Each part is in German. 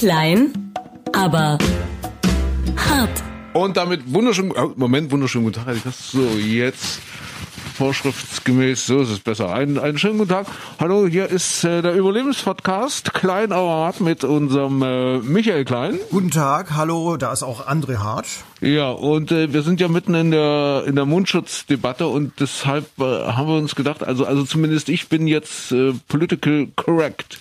Klein, aber hart. Und damit wunderschön, oh, Moment, wunderschönen guten Tag. So, jetzt vorschriftsgemäß, so ist es besser. Einen, einen schönen guten Tag. Hallo, hier ist äh, der Überlebenspodcast Klein aber hart mit unserem äh, Michael Klein. Guten Tag, hallo, da ist auch André Hart. Ja, und äh, wir sind ja mitten in der in der Mundschutzdebatte und deshalb äh, haben wir uns gedacht, also also zumindest ich bin jetzt äh, political correct.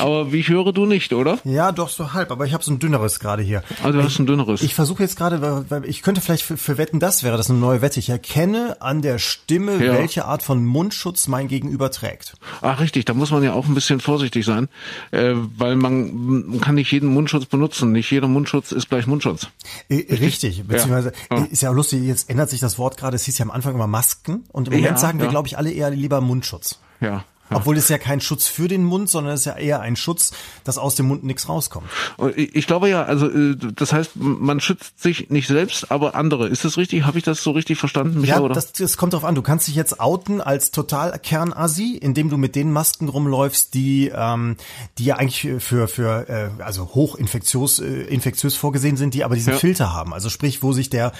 Aber wie ich höre, du nicht, oder? Ja, doch so halb, aber ich habe so ein dünneres gerade hier. Also du hast ein dünneres. Ich versuche jetzt gerade, weil ich könnte vielleicht für, für Wetten, das wäre das eine neue Wette. Ich erkenne an der Stimme, Ja. welche Art von Mundschutz mein Gegenüber trägt. Ach richtig, da muss man ja auch ein bisschen vorsichtig sein, äh, weil man, man kann nicht jeden Mundschutz benutzen. Nicht jeder Mundschutz ist gleich Mundschutz. Äh, Richtig, beziehungsweise Ja. Äh, ist ja auch lustig, jetzt ändert sich das Wort gerade, es hieß ja am Anfang immer Masken und im Moment Ja, sagen wir, glaube ich, alle eher lieber Mundschutz. Ja. Obwohl es ja kein Schutz für den Mund, sondern es ist ja eher ein Schutz, dass aus dem Mund nichts rauskommt. Ich glaube ja, also äh, das heißt, man schützt sich nicht selbst, aber andere. Ist das richtig? Habe ich das so richtig verstanden, Michael? Ja, oder? das, das kommt drauf an. Du kannst dich jetzt outen als total Kernassi, indem du mit den Masken rumläufst, die ähm, die ja eigentlich für für äh, also hoch infektiös äh, infektiös vorgesehen sind, die aber diesen Ja. Filter haben. Also sprich, wo sich der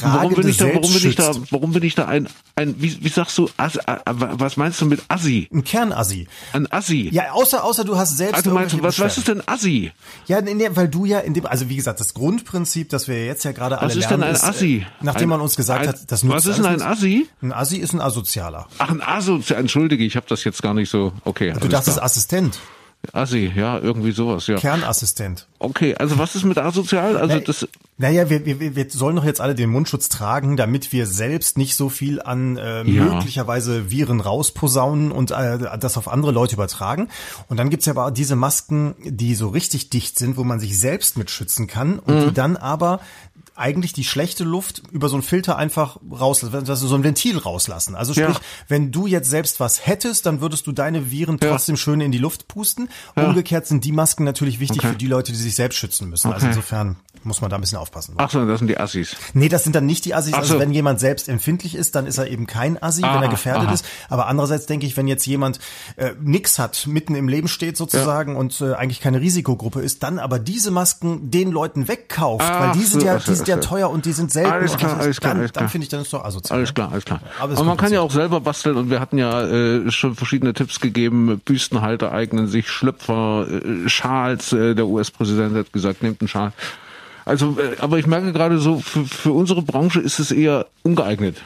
warum Tragende bin ich da? Warum bin ich da? Warum bin ich da ein ein? Wie, wie sagst du? Äh, was meinst du mit Assi? Ein Kernassi. Ein Assi? Ja, außer außer du hast selbst Also meinst du, was, was ist denn Assi? Ja, nee, nee, weil du ja in dem, also wie gesagt, das Grundprinzip, das wir jetzt ja gerade alle Was ist denn lernen, ein Assi? Äh, nachdem Ein- man uns gesagt ein, hat, das nutzt Was ist denn ein. Assi? Ein Assi ist ein Asozialer. Ach, ein Asozial. Entschuldige, ich habe das jetzt gar nicht so. Okay. Du dachtest klar. Assistent, Assi, ja, irgendwie sowas, ja. Kernassistent. Okay, also was ist mit asozial? Also das. Naja, wir, wir, wir sollen doch jetzt alle den Mundschutz tragen, damit wir selbst nicht so viel an äh, Ja. möglicherweise Viren rausposaunen und äh, das auf andere Leute übertragen. Und dann gibt's ja aber diese Masken, die so richtig dicht sind, wo man sich selbst mit schützen kann und Mhm. die dann aber eigentlich die schlechte Luft über so einen Filter einfach rauslassen, also so ein Ventil rauslassen. Also sprich, Ja. wenn du jetzt selbst was hättest, dann würdest du deine Viren Ja. trotzdem schön in die Luft pusten. Umgekehrt sind die Masken natürlich wichtig Okay. für die Leute, die sich selbst schützen müssen. Also Okay. insofern muss man da ein bisschen aufpassen. Ach so, das sind die Assis. Nee, das sind dann nicht die Assis. Also so. wenn jemand selbst empfindlich ist, dann ist er eben kein Assi, wenn Aha, er gefährdet aha. ist. Aber andererseits denke ich, wenn jetzt jemand äh, nix hat, mitten im Leben steht sozusagen und äh, eigentlich keine Risikogruppe ist, dann aber diese Masken den Leuten wegkauft, Ach weil die sind so, ja, die sind ja teuer und die sind selten. Alles und klar, alles klar, dann, alles klar. Dann finde ich, dann ist doch asozial. Alles klar, alles klar. Aber Aber, man kann ja auch selber basteln und wir hatten ja äh, schon verschiedene Tipps gegeben. Büstenhalter eignen sich, Schlüpfer, äh, Schals. Äh, der US-Präsident hat gesagt, nehmt einen Schal. Also, äh, aber ich merke gerade so, für, für unsere Branche ist es eher ungeeignet.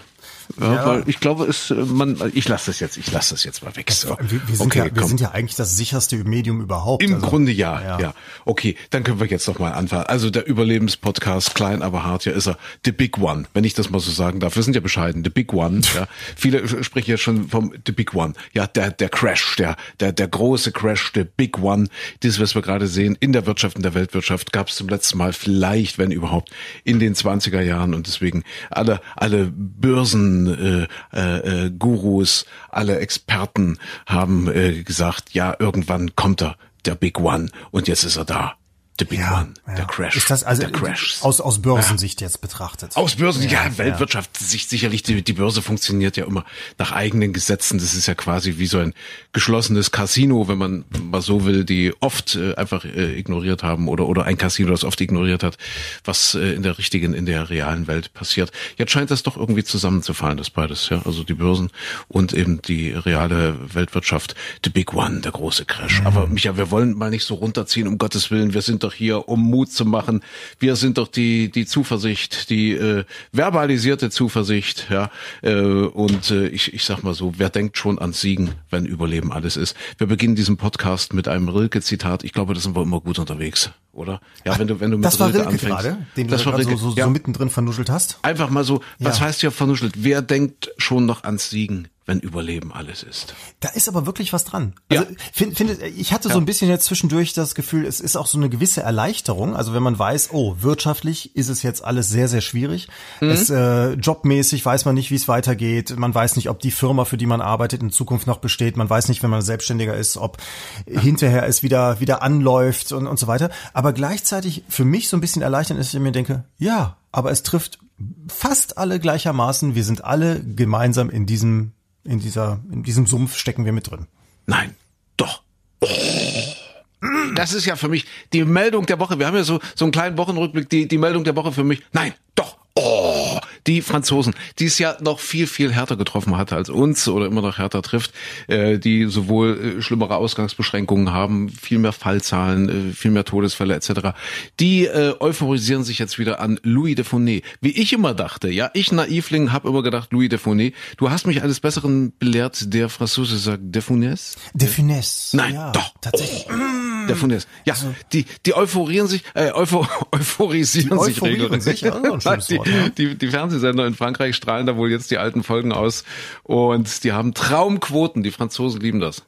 Ja, weil ich glaube, es, äh, man, ich lasse das jetzt, ich lasse das jetzt mal weg. So. Wir, wir, sind okay, ja, wir komm. sind ja eigentlich das sicherste Medium überhaupt. Im Also, Grunde ja, ja. ja, Okay, dann können wir jetzt noch mal anfangen. Also der Überlebenspodcast, klein aber hart, ja ist er, the big one, wenn ich das mal so sagen darf. Wir sind ja bescheiden, the big one. Ja. Viele sprechen ja schon vom the big one. Ja, der der Crash, der der der große Crash, der big one. Das, was wir gerade sehen in der Wirtschaft, in der Weltwirtschaft, gab es zum letzten Mal vielleicht, wenn überhaupt, in den 20er Jahren und deswegen alle alle Börsen äh, äh, äh, Gurus, alle Experten haben äh, gesagt, ja, irgendwann kommt er, der Big One, und jetzt ist er da. The Big Ja, One, ja. der Crash. Ist das also der Crash. aus, aus Börsensicht jetzt betrachtet? Aus Börsen, ja, Ja, Weltwirtschaft, sich sicherlich, die, die Börse funktioniert ja immer nach eigenen Gesetzen. Das ist ja quasi wie so ein geschlossenes Casino, wenn man mal so will, die oft äh, einfach äh, ignoriert haben oder, oder ein Casino, das oft ignoriert hat, was äh, in der richtigen, in der realen Welt passiert. Jetzt scheint das doch irgendwie zusammenzufallen, das beides, ja. Also die Börsen und eben die reale Weltwirtschaft. The Big One, der große Crash. Aber Micha, wir wollen mal nicht so runterziehen, um Gottes Willen. Wir sind doch hier, um Mut zu machen. Wir sind doch die, die Zuversicht, die äh, verbalisierte Zuversicht, ja. Äh, und äh, ich, ich sag mal so, wer denkt schon an Siegen, wenn Überleben alles ist? Wir beginnen diesen Podcast mit einem Rilke-Zitat. Ich glaube, da sind wir immer gut unterwegs, oder? Ja, wenn du, wenn du mit Das war Rilke anfängst. gerade, den du das da war gerade so, Rilke. so, ja. so mittendrin vernuschelt hast. Einfach mal so, was Ja. heißt ja vernuschelt? Wer denkt schon noch ans Siegen, wenn Überleben alles ist? Da ist aber wirklich was dran. Also, Ja. find, find, ich hatte so ein bisschen jetzt zwischendurch das Gefühl, es ist auch so eine gewisse Erleichterung. Also wenn man weiß, oh, wirtschaftlich ist es jetzt alles sehr, sehr schwierig. Mhm. Es, äh, jobmäßig weiß man nicht, wie es weitergeht. Man weiß nicht, ob die Firma, für die man arbeitet, in Zukunft noch besteht. Man weiß nicht, wenn man Selbstständiger ist, ob hinterher es wieder, wieder anläuft und, und so weiter. Aber gleichzeitig für mich so ein bisschen erleichternd ist, dass ich mir denke, ja, aber es trifft fast alle gleichermaßen. Wir sind alle gemeinsam in diesem, in dieser, in diesem Sumpf stecken wir mit drin. Nein, doch. das ist ja für mich die Meldung der Woche. Wir haben ja so, so einen kleinen Wochenrückblick. Die, die Meldung der Woche für mich. Nein, doch. Oh, die Franzosen, die es ja noch viel, viel härter getroffen hat als uns oder immer noch härter trifft, äh, die sowohl äh, schlimmere Ausgangsbeschränkungen haben, viel mehr Fallzahlen, äh, viel mehr Todesfälle etc. Die äh, euphorisieren sich jetzt wieder an Louis de Funès. Wie ich immer dachte, ja, ich Naivling habe immer gedacht, Louis de Funès. Du hast mich eines Besseren belehrt, der Franzose sagt de Funès. De Funès. Nein, ja, doch. Tatsächlich. Der Funès. Ja, die, die euphorieren sich, äh, euphor, euphorisieren Die sich regelrecht. sich, ja, ist die, Wort, ja. die, die Fernsehsender in Frankreich strahlen da wohl jetzt die alten Folgen aus und die haben Traumquoten. Die Franzosen lieben das.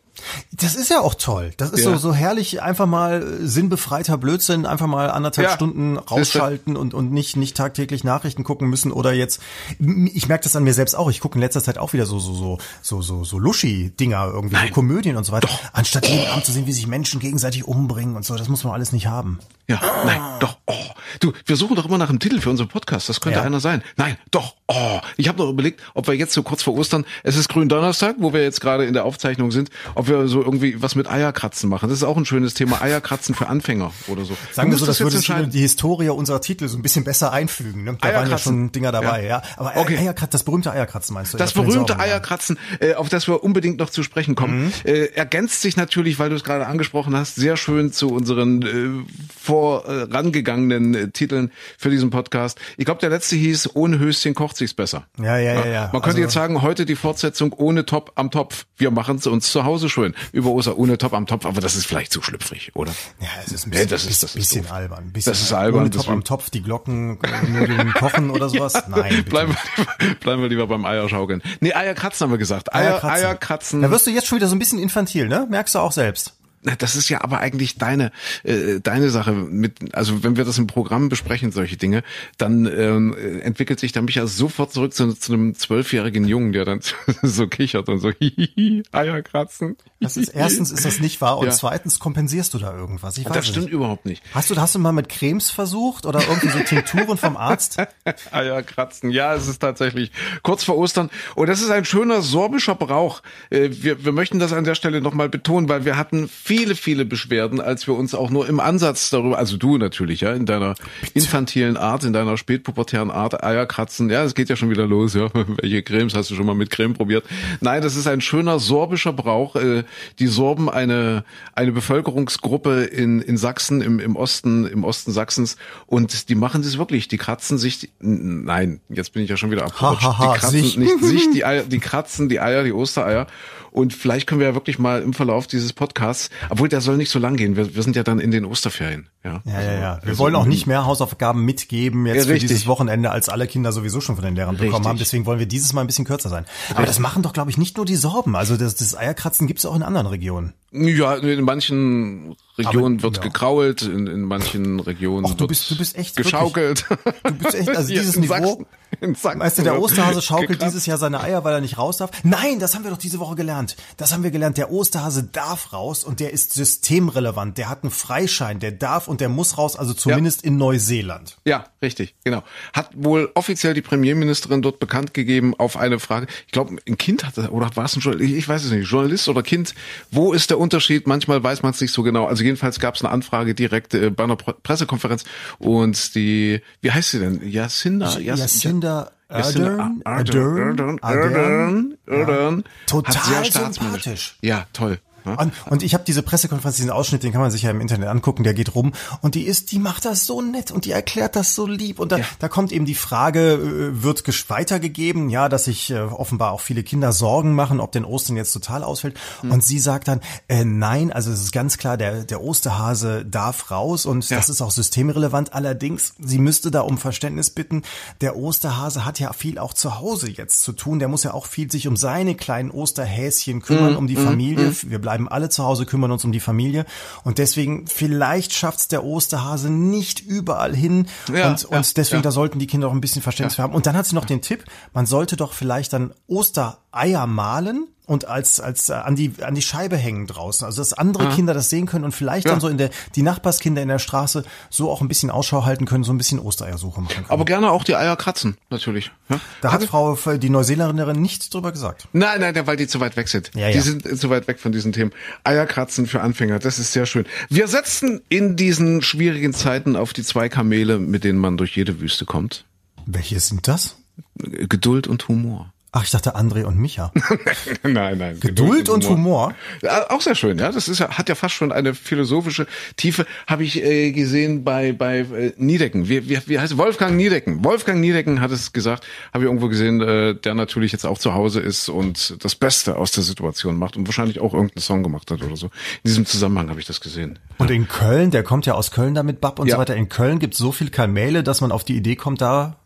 Das ist ja auch toll. Das ist Ja. so, so herrlich, einfach mal äh, sinnbefreiter Blödsinn, einfach mal anderthalb Ja. Stunden rausschalten und, und nicht, nicht tagtäglich Nachrichten gucken müssen oder jetzt, ich merke das an mir selbst auch, ich gucke in letzter Zeit auch wieder so, so, so, so, so, so Luschi-Dinger irgendwie, so Komödien und so weiter. Anstatt jeden Abend zu sehen, wie sich Menschen gegenseitig umbringen und so, das muss man alles nicht haben. Ja, nein, doch, oh. Du, wir suchen doch immer nach einem Titel für unseren Podcast. Das könnte Ja. einer sein. Nein, doch, oh. Ich habe noch überlegt, ob wir jetzt so kurz vor Ostern, es ist Gründonnerstag, wo wir jetzt gerade in der Aufzeichnung sind, ob wir so irgendwie was mit Eierkratzen machen. Das ist auch ein schönes Thema. Eierkratzen für Anfänger oder so. Sagen wir so, das jetzt würde entscheiden. die Historie unserer Titel so ein bisschen besser einfügen. Ne? Da waren ja Eierkratzen. schon Dinger dabei, Ja. ja. Aber Okay. Eierkratzen, das berühmte Eierkratzen meinst du? Das berühmte. Eierkratzen, äh, auf das wir unbedingt noch zu sprechen kommen, Mhm. äh, ergänzt sich natürlich, weil du es gerade angesprochen hast, sehr schön zu unseren äh, vorangegangenen äh, Titeln für diesen Podcast. Ich glaube, der letzte hieß, ohne Höschen kocht sich's besser. Ja, ja, ja, ja. Man könnte Also- jetzt sagen, heute die Fortsetzung ohne Top am Topf. Wir machen es uns zu Hause schön. Über Oster ohne Top am Topf, aber das ist vielleicht zu schlüpfrig, oder? Ja, es ist ein Nee, bisschen, das ist- das ist bisschen doof. albern. Bisschen Das ist albern, Ohne Top am Topf, die Glocken, Nudeln kochen oder sowas? Nein, bitte Bleiben wir, lieber, bleiben wir lieber beim Eierschaukeln. Nee, Eierkratzen haben wir gesagt. Eier, Eierkratzen. Da wirst du jetzt schon wieder so ein bisschen infantil, ne? Merkst du auch selbst. Na, Das ist ja aber eigentlich deine äh, deine Sache mit also wenn wir das im Programm besprechen solche Dinge dann ähm, äh, entwickelt sich der Micha sofort zurück zu, zu einem zwölfjährigen Jungen der dann so kichert und so Eier kratzen Das ist, erstens ist das nicht wahr und Ja. zweitens kompensierst du da irgendwas. Ich weiß das stimmt nicht. überhaupt nicht Hast du, hast du mal mit Cremes versucht oder irgendwie so Tinkturen vom Arzt? Eier kratzen ja es ist tatsächlich kurz vor Ostern und das ist ein schöner sorbischer Brauch Äh, wir wir möchten das an der Stelle nochmal betonen weil wir hatten viele viele Beschwerden als wir uns auch nur im Ansatz darüber also du natürlich ja in deiner infantilen Art in deiner spätpubertären Art Eier kratzen. Ja es geht ja schon wieder los ja. Welche Cremes hast du schon mal mit Creme probiert? Nein das ist ein schöner sorbischer Brauch. Äh, die Sorben eine eine Bevölkerungsgruppe in in Sachsen im im Osten im Osten Sachsens. Und die machen das wirklich. Die kratzen sich nein jetzt bin ich ja schon wieder abgerutscht. die kratzen sich. nicht sich die Eier die kratzen die Eier die Ostereier und vielleicht können wir ja wirklich mal im Verlauf dieses Podcasts obwohl der soll nicht so lang gehen wir, wir sind ja dann in den Osterferien ja Ja, ja, ja. Wir Also, wollen auch nicht mehr Hausaufgaben mitgeben jetzt Ja, für richtig. dieses Wochenende, als alle Kinder sowieso schon von den Lehrern bekommen Richtig. haben. Deswegen wollen wir dieses Mal ein bisschen kürzer sein. Aber das machen doch, glaube ich, nicht nur die Sorben. Also das, das Eierkratzen gibt's auch in anderen Regionen. ja in manchen Regionen Aber, wird ja. gekrault in, in manchen Regionen Ach, du bist- du bist echt geschaukelt Du bist echt, also dieses in Niveau. Sachsen, in Sachsen Weißt du, der Osterhase schaukelt gekratzt. dieses Jahr seine Eier, weil er nicht raus darf. Nein, das haben wir doch diese Woche gelernt. Das haben wir gelernt. Der Osterhase darf raus und der ist systemrelevant. Der hat einen Freischein, der darf und der muss raus, also zumindest in Neuseeland. Ja, richtig, genau. Hat wohl offiziell die Premierministerin dort bekannt gegeben auf eine Frage. Ich glaube, ein Kind hatte, oder war es ein Journalist, ich weiß es nicht, Journalist oder Kind. Wo ist der Unterschied? Manchmal weiß man es nicht so genau. Also jedenfalls gab es eine Anfrage direkt äh, bei einer Pre- Pressekonferenz und die, wie heißt sie denn? Jacinda? Jas- Jacinda Jacinda Ardern, Ardern, Ardern, Ardern, Ardern, Total hat sehr staatsmännisch. sympathisch. Ja, toll. Ja. Und, und ich habe diese Pressekonferenz, diesen Ausschnitt, den kann man sich ja im Internet angucken, der geht rum. Und die ist, die macht das so nett und die erklärt das so lieb. Und da, da kommt eben die Frage, äh, wird weitergegeben, ja, dass sich äh, offenbar auch viele Kinder Sorgen machen, ob denn Ostern jetzt total ausfällt. Hm. und sie sagt dann, äh, nein, also es ist ganz klar, der, der Osterhase darf raus und Ja. das ist auch systemrelevant, allerdings, sie müsste da um Verständnis bitten, der Osterhase hat ja viel auch zu Hause jetzt zu tun, der muss ja auch viel sich um seine kleinen Osterhäschen kümmern, um die Familie, wir bleiben alle zu Hause, kümmern uns um die Familie. Und deswegen vielleicht schafft's der Osterhase nicht überall hin. Ja, und, ja, und deswegen ja. da sollten die Kinder auch ein bisschen Verständnis haben. Und dann hat sie noch den Tipp, man sollte doch vielleicht dann Ostereier mahlen und als als äh, an die an die Scheibe hängen draußen, also dass andere Kinder das sehen können und vielleicht dann so in der die Nachbarskinder in der Straße so auch ein bisschen Ausschau halten können, so ein bisschen Ostereiersuche machen können. Aber gerne auch die Eier kratzen, natürlich. Ja? da hat Frau die Neuseeländerin nichts drüber gesagt. Nein, nein, weil die zu weit weg sind. Ja, die ja. sind zu weit weg von diesen Themen. Eierkratzen für Anfänger, das ist sehr schön. Wir setzen in diesen schwierigen Zeiten auf die zwei Kamele, mit denen man durch jede Wüste kommt. Welche sind das? Geduld und Humor. Ach, ich dachte André und Micha. nein, nein. Geduld und Humor. Ja, auch sehr schön, ja. Das ist ja, hat ja fast schon eine philosophische Tiefe. Habe ich äh, gesehen bei bei äh, Niedecken. Wie, wie, wie heißt Wolfgang Niedecken? Wolfgang Niedecken hat es gesagt. Habe ich irgendwo gesehen, äh, der natürlich jetzt auch zu Hause ist und das Beste aus der Situation macht und wahrscheinlich auch irgendeinen Song gemacht hat oder so. In diesem Zusammenhang habe ich das gesehen. Und in Köln, der kommt ja aus Köln da mit Bab und Ja. so weiter. In Köln gibt's so viel Kamele, dass man auf die Idee kommt, da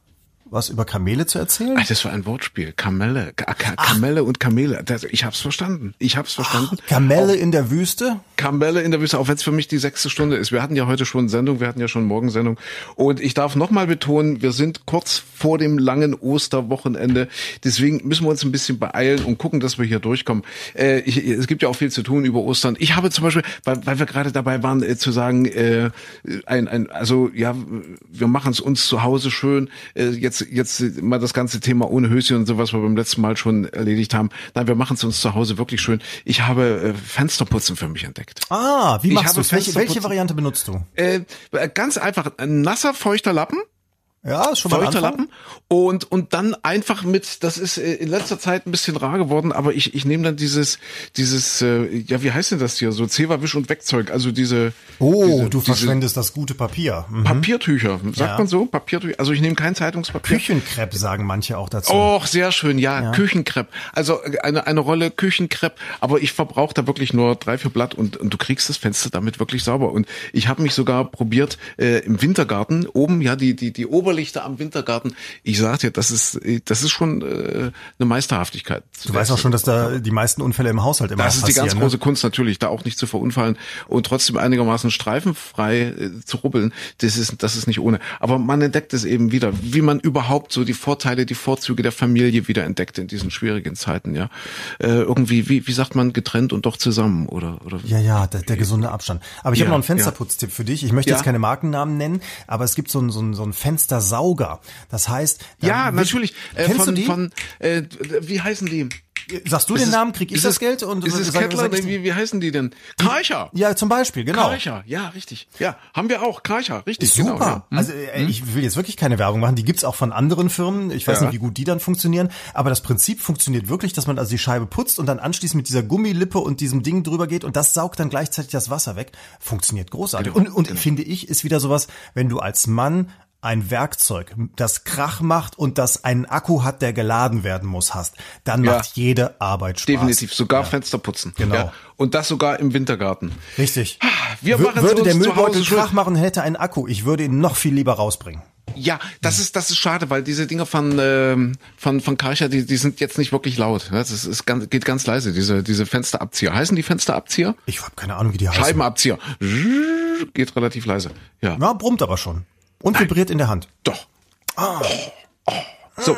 was über Kamele zu erzählen. Ah, das war ein Wortspiel. Kamelle, Ka Ka Kamelle und Kamele. Das, ich hab's verstanden. Ich hab's verstanden. Kamelle in der Wüste? Kamelle in der Wüste, auch wenn es für mich die sechste Stunde ist. Wir hatten ja heute schon Sendung, wir hatten ja schon morgen Sendung. Und ich darf nochmal betonen, wir sind kurz vor dem langen Osterwochenende. Deswegen müssen wir uns ein bisschen beeilen und gucken, dass wir hier durchkommen. Äh, ich, es gibt ja auch viel zu tun über Ostern. Ich habe zum Beispiel, weil, weil wir gerade dabei waren, äh, zu sagen, äh, ein, ein, also ja, wir machen es uns zu Hause schön. Äh, jetzt, jetzt mal das ganze Thema ohne Höschen und so, was wir beim letzten Mal schon erledigt haben. Nein, wir machen es uns zu Hause wirklich schön. Ich habe äh, Fensterputzen für mich entdeckt. Ah, wie machst du es? Welche, welche Variante benutzt du? Äh, ganz einfach, ein nasser, feuchter Lappen. Ja, schon mal. Lappen und und dann einfach mit das ist äh, in letzter Zeit ein bisschen rar geworden aber ich ich nehme dann dieses dieses äh, ja wie heißt denn das hier so Zewa Wisch und Wegzeug also diese Oh, diese, du diese verschwendest das gute Papier. Mhm. Papiertücher sagt Ja. man so Papiertücher also ich nehme kein Zeitungspapier Küchenkrepp sagen manche auch dazu. Och, sehr schön, ja, Küchenkrepp. Also äh, eine, eine Rolle Küchenkrepp, aber ich verbrauche da wirklich nur drei, vier Blatt und, und du kriegst das Fenster damit wirklich sauber. Und ich habe mich sogar probiert äh, im Wintergarten, oben, ja, die, die, die Oberlichter am Wintergarten. Ich sag dir, das ist, das ist schon äh, eine Meisterhaftigkeit. Du weißt auch schon, dass da die meisten Unfälle im Haushalt immer Das ist die passieren. ganz große Kunst natürlich, da auch nicht zu verunfallen und trotzdem einigermaßen streifenfrei äh, zu rubbeln. Das ist, das ist nicht ohne. Aber man entdeckt es eben wieder, wie man überhaupt so die Vorteile, die Vorzüge der Familie wieder entdeckt in diesen schwierigen Zeiten, ja. Äh, irgendwie, wie, wie sagt man, getrennt und doch zusammen oder, oder Ja, ja, der, der gesunde Abstand. Aber ich Ja, habe noch einen Fensterputztipp für dich. Ich möchte Ja. jetzt keine Markennamen nennen, aber es gibt so einen so einen, so einen Fenstersauger. Das heißt, Ja, natürlich. Äh, Kennst von, du die? von äh, wie heißen die? Sagst du Ist den es- Namen, krieg ich ist das es- Geld und ist es sag- Kettler? sag ich- wie, wie heißen die denn? Karcher. Ja, zum Beispiel, genau. Karcher, ja, richtig. Ja, haben wir auch. Karcher, richtig. Super. Genau, ja. Hm? Also äh, ich will jetzt wirklich keine Werbung machen. Die gibt's auch von anderen Firmen. Ich weiß Ja. nicht, wie gut die dann funktionieren. Aber das Prinzip funktioniert wirklich, dass man also die Scheibe putzt und dann anschließend mit dieser Gummilippe und diesem Ding drüber geht und das saugt dann gleichzeitig das Wasser weg. Funktioniert großartig. Genau, und und finde ich, ist wieder sowas, wenn du als Mann ein Werkzeug, das Krach macht und das einen Akku hat, der geladen werden muss, hast, dann Ja. macht jede Arbeit Spaß. Definitiv, sogar Fenster putzen. Genau. Ja. Und das sogar im Wintergarten. Richtig. Wir Wür- machen würde der Müllbeutel. Krach machen, hätte einen Akku. Ich würde ihn noch viel lieber rausbringen. Ja, das ist das ist schade, weil diese Dinger von ähm, von von Karcher, die die sind jetzt nicht wirklich laut. Das ist, ist ganz, geht ganz leise. Diese diese Fensterabzieher heißen die Fensterabzieher? Ich habe keine Ahnung, wie die heißen. Scheibenabzieher. Geht relativ leise. Ja, Ja, brummt aber schon. Und vibriert in der Hand. doch. So.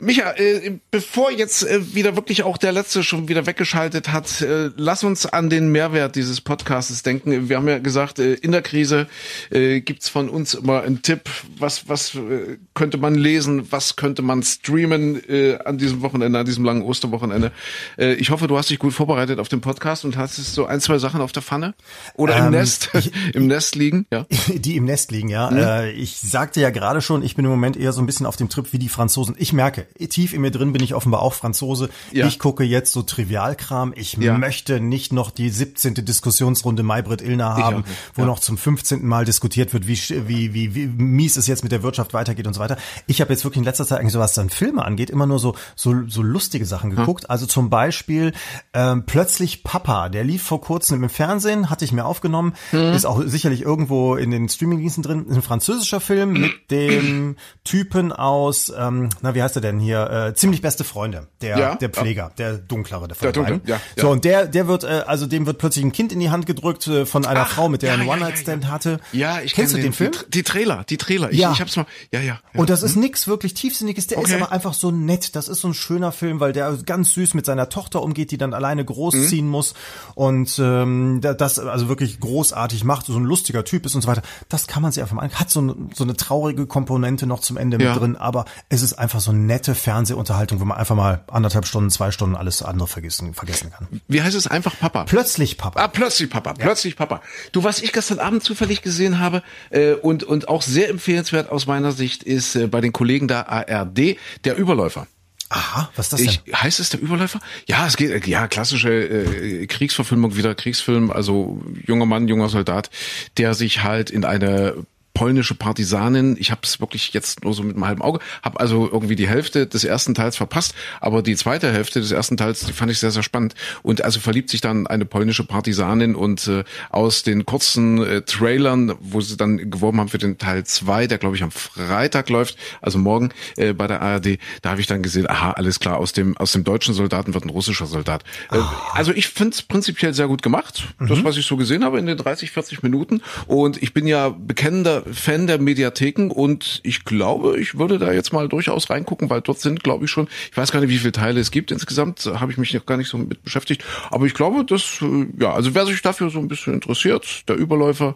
Micha, äh, bevor jetzt äh, wieder wirklich auch der Letzte schon wieder weggeschaltet hat, äh, lass uns an den Mehrwert dieses Podcastes denken. Wir haben ja gesagt, äh, in der Krise äh, gibt's von uns immer einen Tipp, was, was äh, könnte man lesen, was könnte man streamen an diesem Wochenende, an diesem langen Osterwochenende. Ich hoffe, du hast dich gut vorbereitet auf den Podcast und hast so ein, zwei Sachen auf der Pfanne oder im Ähm, Nest, im Nest liegen. Ja. Die im Nest liegen, ja. Mhm. Ich sagte ja gerade schon, ich bin im Moment eher so ein bisschen auf dem Trip wie die Franzosen. Ich merke, tief in mir drin bin ich offenbar auch Franzose. Ja. Ich gucke jetzt so Trivialkram. Ich Ja. möchte nicht noch die 17. Diskussionsrunde Maybrit Illner haben, wo noch zum 15. Mal diskutiert wird, wie, wie, wie, wie mies es jetzt mit der Wirtschaft weitergeht und so weiter. Ich habe jetzt wirklich in letzter Zeit eigentlich so was dann Filme angeht, immer nur so, so, so lustige Sachen geguckt. Also zum Beispiel ähm, plötzlich Papa, der lief vor kurzem im Fernsehen, hatte ich mir aufgenommen, ist auch sicherlich irgendwo in den Streamingdiensten drin, ist ein französischer Film mit dem Typen aus, ähm, na wie heißt er denn, denn hier? Äh, ziemlich beste Freunde, der Ja, der Pfleger, der dunklere der von Der den dunkle, ja, ja. So und der der wird äh, also dem wird plötzlich ein Kind in die Hand gedrückt äh, von einer Ach, Frau, mit der er ja, einen ja, One ja, Night Stand ja. hatte. Ja, ich kennst kenn du den, Film? Die, die Trailer, die Trailer. Ich, Ja. ich hab's mal. Ja, ja. ja. Und das ist nix wirklich tiefsinniges. Der ist Okay. aber einfach so nett. Das ist so ein schöner Film, weil der ganz süß mit seiner Tochter umgeht, die dann alleine großziehen Mhm. muss und ähm, da- das also wirklich großartig macht, so ein lustiger Typ ist und so weiter. Das kann man sich einfach mal an. Hat so, so eine traurige Komponente noch zum Ende Ja. mit drin, aber es ist einfach so eine nette Fernsehunterhaltung, wo man einfach mal anderthalb Stunden, zwei Stunden alles andere vergessen, vergessen kann. Wie heißt es? Einfach Papa. Plötzlich, Papa. Ah, plötzlich Papa, plötzlich Papa. Du, was ich gestern Abend zufällig gesehen habe äh, und und auch sehr empfehlenswert aus meiner Sicht ist äh, bei den Kollegen der ARD der Überläufer. Aha, was ist das Ich, denn? heißt es der Überläufer? Ja, es geht, äh, ja, klassische äh, Kriegsverfilmung, wieder Kriegsfilm, also junger Mann, junger Soldat, der sich halt in eine polnische Partisanin, ich habe es wirklich jetzt nur so mit einem halben Auge, habe also irgendwie die Hälfte des ersten Teils verpasst, aber die zweite Hälfte des ersten Teils, die fand ich sehr, sehr spannend. Und also verliebt sich dann eine polnische Partisanin und äh, aus den kurzen äh, Trailern, wo sie dann geworben haben für den Teil zwei, der glaube ich am Freitag läuft, also morgen äh, bei der ARD, da habe ich dann gesehen, aha, alles klar, aus dem aus dem deutschen Soldaten wird ein russischer Soldat. Äh, also ich finde es prinzipiell sehr gut gemacht, das was ich so gesehen habe in den 30, 40 Minuten und ich bin ja bekennender Fan der Mediatheken und ich glaube, ich würde da jetzt mal durchaus reingucken, weil dort sind, glaube ich schon, ich weiß gar nicht, wie viele Teile es gibt insgesamt, habe ich mich noch gar nicht so mit beschäftigt, aber ich glaube, dass äh, ja, also wer sich dafür so ein bisschen interessiert, der Überläufer,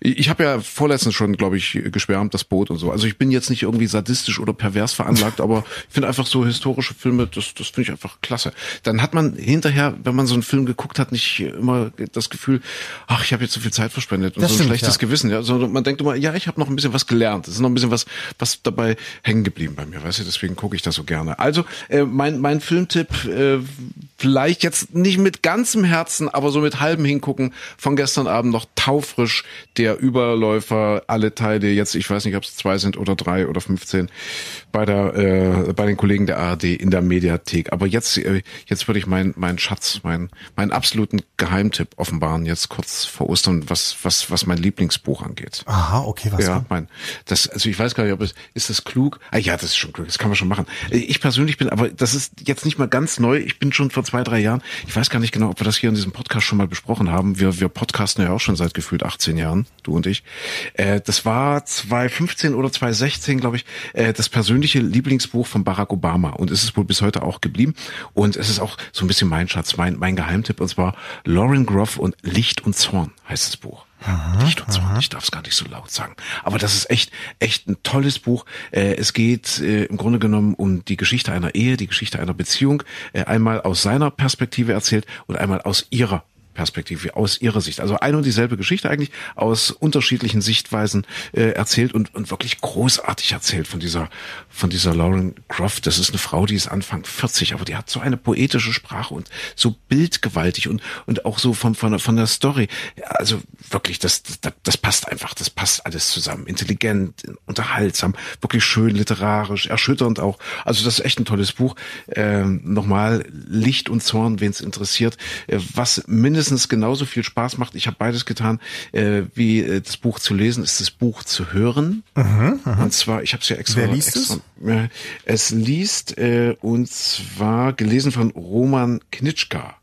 ich, habe ja vorletztens schon, glaube ich, geschwärmt das Boot und so. Also ich bin jetzt nicht irgendwie sadistisch oder pervers veranlagt, aber ich finde einfach so historische Filme, das das finde ich einfach klasse. Dann hat man hinterher, wenn man so einen Film geguckt hat, nicht immer das Gefühl, ach, ich habe jetzt so viel Zeit verschwendet und Das so ein stimmt, schlechtes ja. Gewissen, ja, sondern man denkt immer, ja, ich habe noch ein bisschen was gelernt. Es ist noch ein bisschen was, was dabei hängen geblieben bei mir, weißt du, deswegen gucke ich das so gerne. Also, äh, mein, mein Filmtipp, äh, vielleicht jetzt nicht mit ganzem Herzen, aber so mit halbem Hingucken von gestern Abend noch taufrisch, der Überläufer, alle Teile, jetzt, ich weiß nicht, ob es zwei sind oder drei oder 15, bei der, äh, bei den Kollegen der ARD in der Mediathek. Aber jetzt, äh, jetzt würde ich meinen mein Schatz, meinen meinen absoluten Geheimtipp offenbaren, jetzt kurz vor Ostern, was, was, was mein Lieblingsbuch angeht. Aha, okay, was? Ja, mein, das, also ich weiß gar nicht, ob es, ist das klug? Ah ja, das ist schon klug, das kann man schon machen. Ich persönlich bin, aber das ist jetzt nicht mal ganz neu. Ich bin schon vor zwei, drei Jahren, ich weiß gar nicht genau, ob wir das hier in diesem Podcast schon mal besprochen haben. Wir, wir podcasten ja auch schon seit gefühlt 18 Jahren, du und ich. Äh, das war 2015 oder 2016, glaube ich, äh, das persönliche Lieblingsbuch von Barack Obama und es ist wohl bis heute auch geblieben. Und es ist auch so ein bisschen mein Schatz, mein, mein Geheimtipp, und zwar Lauren Groff und Licht und Zorn heißt das Buch. Licht und Zorn, ich darf es gar nicht so laut sagen. Aber das ist echt, echt ein tolles Buch. Äh, es geht äh, im Grunde genommen um die Geschichte einer Ehe, die Geschichte einer Beziehung. Äh, einmal aus seiner Perspektive erzählt und einmal aus ihrer Perspektive, aus ihrer Sicht. Also eine und dieselbe Geschichte eigentlich aus unterschiedlichen Sichtweisen äh, erzählt und, und wirklich großartig erzählt von dieser, von dieser Lauren Groff. Das ist eine Frau, die ist Anfang 40, aber die hat so eine poetische Sprache und so bildgewaltig und, und auch so von, von, von der Story. Also wirklich, das, das, das passt einfach, das passt alles zusammen. Intelligent, unterhaltsam, wirklich schön literarisch, erschütternd auch. Also das ist echt ein tolles Buch. Ähm, Nochmal Licht und Zorn, wen es interessiert. Äh, was mindestens genauso viel Spaß macht, ich habe beides getan, äh, wie äh, das Buch zu lesen, ist das Buch zu hören. Und zwar, ich habe es ja extra. Mhm, Wer liest extra, Ja, es liest äh, und zwar gelesen von Roman Knitschka.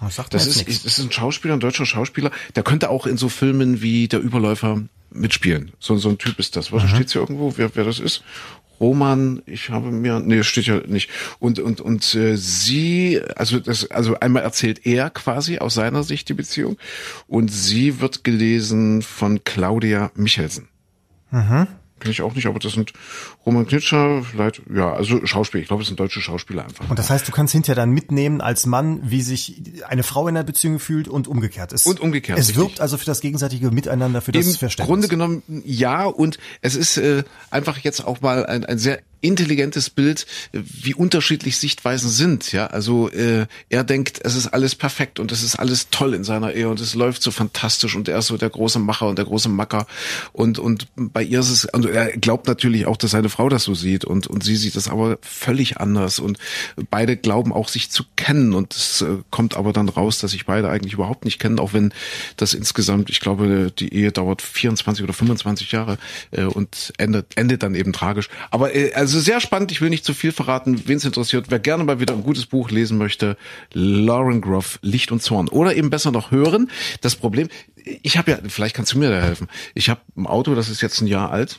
Das sagt Das jetzt ist, nichts. das ist ein Schauspieler, ein deutscher Schauspieler. Der könnte auch in so Filmen wie Der Überläufer mitspielen. So, so ein Typ ist das. Was steht's hier irgendwo, wer, wer das ist? Roman, ich habe mir, nee, steht ja nicht. Und und und äh, sie, also das, also einmal erzählt er quasi aus seiner Sicht die Beziehung und sie wird gelesen von Claudia Michelsen. Kenn ich auch nicht, aber das sind Roman Knitscher, vielleicht, ja, also Schauspieler. Ich glaube, es sind deutsche Schauspieler einfach. Und das heißt, du kannst hinterher dann mitnehmen als Mann, wie sich eine Frau in einer Beziehung fühlt und umgekehrt. Es, Und umgekehrt, Es richtig. wirbt also für das gegenseitige Miteinander, für das Im Verständnis. Grunde genommen ja und es ist äh, einfach jetzt auch mal ein, ein sehr intelligentes Bild, wie unterschiedlich Sichtweisen sind. Ja, also äh, er denkt, es ist alles perfekt und es ist alles toll in seiner Ehe und es läuft so fantastisch und er ist so der große Macher und der große Macker und und bei ihr ist es, also er glaubt natürlich auch, dass seine Frau das so sieht und und sie sieht das aber völlig anders und beide glauben auch sich zu kennen und es äh, kommt aber dann raus, dass sich beide eigentlich überhaupt nicht kennen, auch wenn das insgesamt, ich glaube, die Ehe dauert 24 oder 25 Jahre äh, und endet endet dann eben tragisch. Aber äh, also Also sehr spannend. Ich will nicht zu viel verraten. Wen es interessiert, wer gerne mal wieder ein gutes Buch lesen möchte, Lauren Groff, Licht und Zorn. Oder eben besser noch hören. Das Problem, ich habe ja, vielleicht kannst du mir da helfen. Ich habe ein Auto, das ist jetzt ein Jahr alt.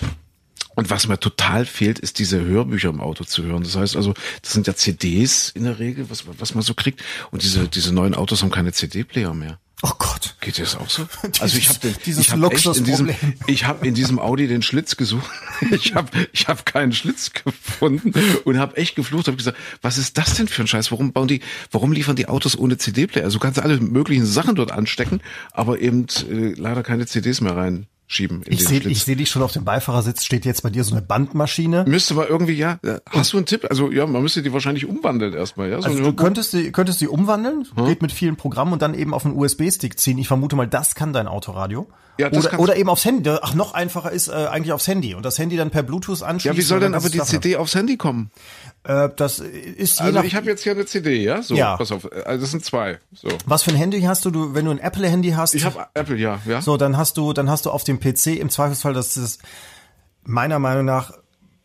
Und was mir total fehlt, ist diese Hörbücher im Auto zu hören. Das heißt also, das sind ja CDs in der Regel, was, was man so kriegt. Und diese, diese neuen Autos haben keine CD-Player mehr. Oh Gott. Geht dir das auch so? Dieses- also ich habe ich hab echt in diesem, ich habe in diesem Audi den Schlitz gesucht. Ich habe ich hab keinen Schlitz gefunden und habe echt geflucht. Habe gesagt, was ist das denn für ein Scheiß? Warum bauen die, warum liefern die Autos ohne CD-Player? Also du kannst alle möglichen Sachen dort anstecken, aber eben äh, leider keine CDs mehr reinschieben in Ich sehe seh dich schon auf dem Beifahrersitz, steht jetzt bei dir so eine Bandmaschine. Müsste man irgendwie, ja, äh, hast du einen Tipp? Also ja, man müsste die wahrscheinlich umwandeln erstmal, ja. So Also du könntest die, könntest die umwandeln, geht mit vielen Programmen und dann eben auf einen USB-Stick ziehen. Ich vermute mal, das kann dein Autoradio. Ja, das oder, oder eben aufs Handy. Ach, noch einfacher ist äh, eigentlich aufs Handy und das Handy dann per Bluetooth anschließen. ja, wie soll denn aber die. CD aufs Handy kommen? Äh, das ist Also ich habe jetzt hier eine CD, ja? So, Ja. pass auf, also das sind zwei. So. was für ein Handy hast du? du wenn du ein Apple-Handy hast, Ich habe Apple, ja, ja. so dann hast du, dann hast du auf dem PC im Zweifelsfall das, das meiner Meinung nach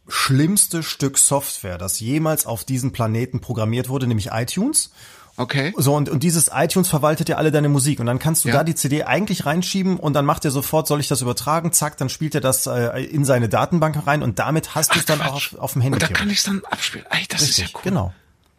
schlimmste Stück Software, das jemals auf diesem Planeten programmiert wurde, nämlich iTunes. Okay. So, und, und dieses iTunes verwaltet ja alle deine Musik. Und dann kannst du Ja. da die CD eigentlich reinschieben und dann macht er sofort, soll ich das übertragen? Zack, dann spielt er das äh, in seine Datenbank rein und damit hast du es dann auch auf, auf dem Handy. Und da kann ich es dann abspielen. Ey, das ist ja Richtig, cool. Genau.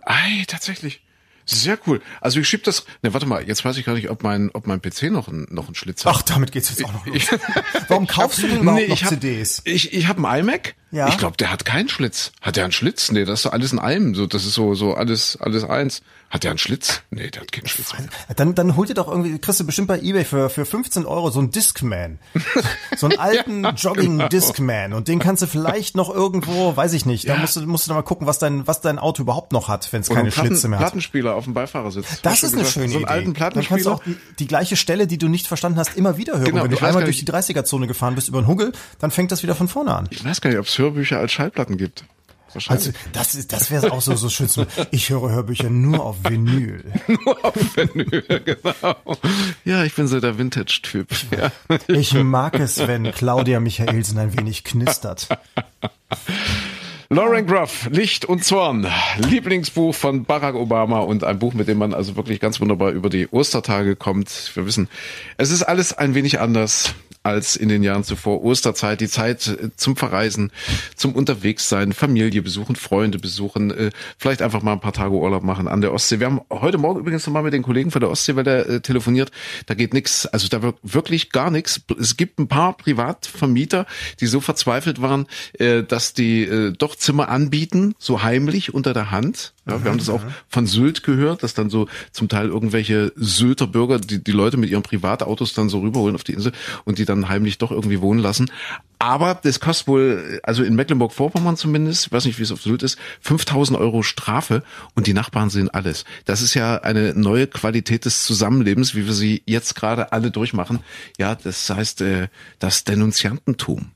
Ey, tatsächlich. Sehr cool. Also ich schieb das. Ne, warte mal, jetzt weiß ich gar nicht, ob mein, ob mein PC noch ein, noch ein Schlitz hat. Ach, damit geht's jetzt auch noch los. Warum kaufst du denn überhaupt Nee, noch ich hab, CDs? Ich, ich habe einen iMac. Ja. Ich glaube, der hat keinen Schlitz. Hat der einen Schlitz? Nee, das ist so alles in einem. So, das ist so, so alles, alles eins. Hat der einen Schlitz? Nee, der hat keinen Schlitz. Dann, dann hol dir doch irgendwie, kriegst du bestimmt bei Ebay für, für 15 Euro so einen Discman. So einen alten Ja, Jogging genau. Discman. Und den kannst du vielleicht noch irgendwo, weiß ich nicht, da Ja. musst du, musst du dann mal gucken, was dein, was dein Auto überhaupt noch hat, wenn es keine Platten, Schlitze mehr hat. Plattenspieler auf dem Beifahrersitz. Das ist eine gesagt? schöne So einen Idee. alten Dann kannst du Plattenspieler. auch die, die gleiche Stelle, die du nicht verstanden hast, immer wieder hören. Genau, wenn du einmal durch die 30er-Zone gefahren bist über den Huggel, dann fängt das wieder von vorne an. Ich weiß gar nicht, ob es Hörbücher als Schallplatten gibt. Wahrscheinlich. Also, das ist, das wäre auch so, so schön. zu- Ich höre Hörbücher nur auf Vinyl. Nur auf Vinyl, genau. Ja, ich bin so der Vintage-Typ. Ja. Ich mag es, wenn Claudia Michaelsen ein wenig knistert. Lauren Groff, Licht und Zorn, Lieblingsbuch von Barack Obama und ein Buch, mit dem man also wirklich ganz wunderbar über die Ostertage kommt. Wir wissen, es ist alles ein wenig anders als in den Jahren zuvor. Osterzeit, die Zeit äh, zum Verreisen, zum Unterwegssein, Familie besuchen, Freunde besuchen, äh, vielleicht einfach mal ein paar Tage Urlaub machen an der Ostsee. Wir haben heute Morgen übrigens nochmal mit den Kollegen von der Ostsee, weil der äh, telefoniert, da geht nichts, also da wird wirklich gar nichts. Es gibt ein paar Privatvermieter, die so verzweifelt waren, dass die doch Zimmer anbieten, so heimlich unter der Hand. Ja, wir haben das auch von Sylt gehört, dass dann so zum Teil irgendwelche Sylter Bürger die, die Leute mit ihren Privatautos dann so rüberholen auf die Insel und die dann heimlich doch irgendwie wohnen lassen. Aber das kostet wohl, also in Mecklenburg-Vorpommern zumindest, ich weiß nicht, wie es auf Sylt ist, 5000 Euro Strafe und die Nachbarn sehen alles. Das ist ja eine neue Qualität des Zusammenlebens, wie wir sie jetzt gerade alle durchmachen. Ja, das heißt, äh, das Denunziantentum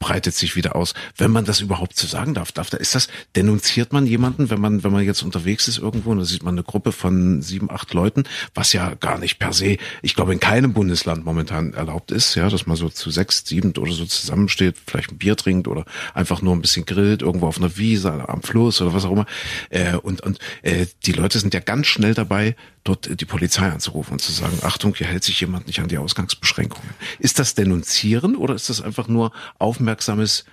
breitet sich wieder aus, wenn man das überhaupt so sagen darf. darf da, ist das, denunziert man jemanden, wenn man, wenn man jetzt unterwegs ist irgendwo und da sieht man eine Gruppe von sieben, acht Leuten, was ja gar nicht per se, ich glaube, in keinem Bundesland momentan erlaubt ist, ja, dass man so zu sechs, sieben oder so zusammensteht, vielleicht ein Bier trinkt oder einfach nur ein bisschen grillt, irgendwo auf einer Wiese, am Fluss oder was auch immer. Äh, und und äh, die Leute sind ja ganz schnell dabei, dort die Polizei anzurufen und zu sagen, Achtung, hier hält sich jemand nicht an die Ausgangsbeschränkungen. Ist das Denunzieren oder ist das einfach nur aufmerksames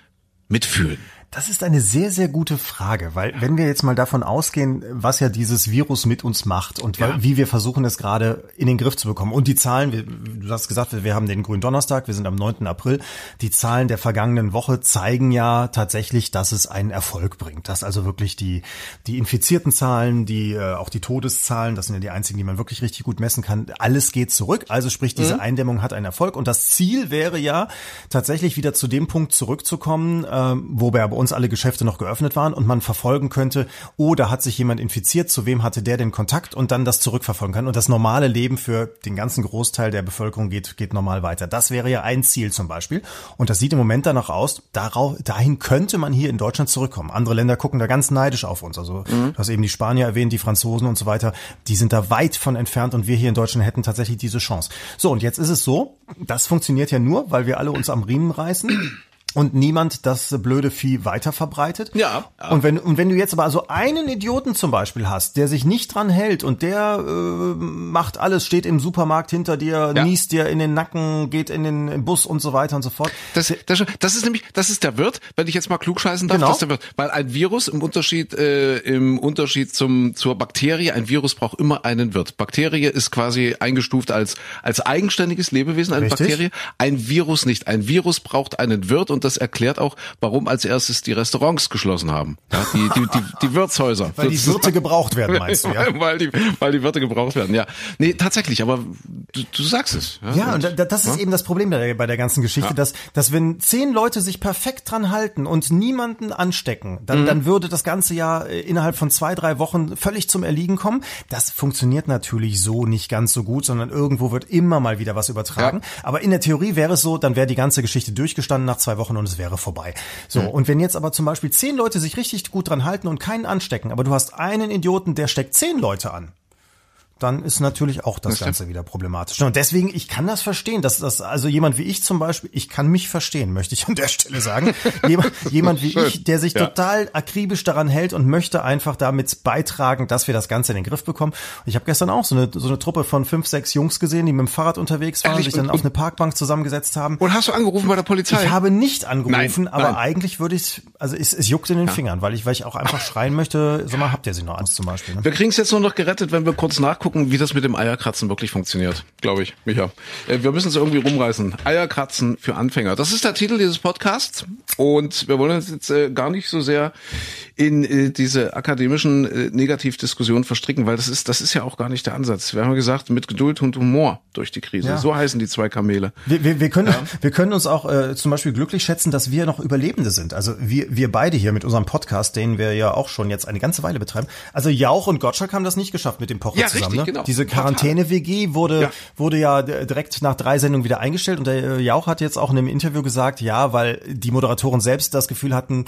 Mitfühlen? Das ist eine sehr, sehr gute Frage, weil wenn wir jetzt mal davon ausgehen, was ja dieses Virus mit uns macht und Ja. wie wir versuchen, es gerade in den Griff zu bekommen. Und die Zahlen, wir- du hast gesagt, wir- wir haben den grünen Donnerstag, wir sind am 9. April. Die Zahlen der vergangenen Woche zeigen ja tatsächlich, dass es einen Erfolg bringt. Dass also wirklich die, die infizierten Zahlen, die, äh, auch die Todeszahlen, das sind ja die einzigen, die man wirklich richtig gut messen kann. Alles geht zurück. Also sprich, diese Eindämmung hat einen Erfolg. Und das Ziel wäre ja tatsächlich wieder zu dem Punkt zurückzukommen, ähm, wo bei uns alle Geschäfte noch geöffnet waren und man verfolgen könnte, oh, da hat sich jemand infiziert, zu wem hatte der den Kontakt und dann das zurückverfolgen kann. Und das normale Leben für den ganzen Großteil der Bevölkerung geht, geht normal weiter. Das wäre ja ein Ziel zum Beispiel. Und das sieht im Moment danach aus, darauf, dahin könnte man hier in Deutschland zurückkommen. Andere Länder gucken da ganz neidisch auf uns. Also du hast eben die Spanier erwähnt, die Franzosen und so weiter. Die sind da weit von entfernt und wir hier in Deutschland hätten tatsächlich diese Chance. So, und jetzt ist es so, das funktioniert ja nur, weil wir alle uns am Riemen reißen. Und niemand das blöde Vieh weiter verbreitet. Ja, ja. Und wenn, und wenn du jetzt aber also einen Idioten zum Beispiel hast, der sich nicht dran hält und der äh, macht alles, steht im Supermarkt hinter dir, Ja. niest dir in den Nacken, geht in den Bus und so weiter und so fort. Das, das, das ist nämlich, das ist der Wirt, wenn ich jetzt mal klugscheißen darf, Genau. das ist der Wirt. Weil ein Virus im Unterschied, äh, im Unterschied zum, zur Bakterie, ein Virus braucht immer einen Wirt. Bakterie ist quasi eingestuft als, als eigenständiges Lebewesen, eine Richtig. Bakterie. Ein Virus nicht. Ein Virus braucht einen Wirt und das erklärt auch, warum als erstes die Restaurants geschlossen haben. Ja, die, die, die, die Wirtshäuser. Weil die Wirte gebraucht werden, meinst du, ja? weil, die, weil die Wirte gebraucht werden, ja. Nee, tatsächlich, aber du, du sagst es. Ja, und da, das ist eben das Problem bei der, ganzen Geschichte, dass, dass wenn zehn Leute sich perfekt dran halten und niemanden anstecken, Mhm. dann, dann würde das ganze ja äh, innerhalb von zwei, drei Wochen völlig zum Erliegen kommen. Das funktioniert natürlich so nicht ganz so gut, sondern irgendwo wird immer mal wieder was übertragen. Aber in der Theorie wäre es so, dann wäre die ganze Geschichte durchgestanden nach zwei Wochen und es wäre vorbei. So, Mhm. und wenn jetzt aber zum Beispiel zehn Leute sich richtig gut dran halten und keinen anstecken, aber du hast einen Idioten, der steckt zehn Leute an, dann ist natürlich auch das Ganze wieder problematisch. Und deswegen, ich kann das verstehen, dass das, also jemand wie ich zum Beispiel, ich kann mich verstehen, möchte ich an der Stelle sagen. jemand, jemand wie Schön. ich, der sich Ja. total akribisch daran hält und möchte einfach damit beitragen, dass wir das Ganze in den Griff bekommen. Und ich habe gestern auch so eine, so eine Truppe von fünf, sechs Jungs gesehen, die mit dem Fahrrad unterwegs waren, Ehrlich? sich dann Und- auf eine Parkbank zusammengesetzt haben. Und hast du angerufen bei der Polizei? Ich habe nicht angerufen, Nein, aber nein. eigentlich würde ich, also es, es juckt in den Fingern, weil ich, weil ich auch einfach schreien möchte, sag mal, habt ihr sie noch eins zum Beispiel? Ne? Wir kriegen es jetzt nur noch gerettet, wenn wir kurz nachgucken, wie das mit dem Eierkratzen wirklich funktioniert, glaube ich, Micha. Äh, Wir müssen es irgendwie rumreißen. Eierkratzen für Anfänger. Das ist der Titel dieses Podcasts und wir wollen uns jetzt äh, gar nicht so sehr in äh, diese akademischen äh, Negativdiskussionen verstricken, weil das ist das ist ja auch gar nicht der Ansatz. Wir haben ja gesagt, mit Geduld und Humor durch die Krise. Ja. So heißen die zwei Kamele. Wir, wir, wir, können, wir können uns auch äh, zum Beispiel glücklich schätzen, dass wir noch Überlebende sind. Also wir, wir beide hier mit unserem Podcast, den wir ja auch schon jetzt eine ganze Weile betreiben. Also Jauch und Gottschalk haben das nicht geschafft mit dem Pocher Ja, zusammen. Ne? genau. Diese. Quarantäne-WG wurde, Ja. wurde ja direkt nach drei Sendungen wieder eingestellt. Und der äh, Jauch hat jetzt auch in einem Interview gesagt, ja, weil die Moderatoren selbst das Gefühl hatten,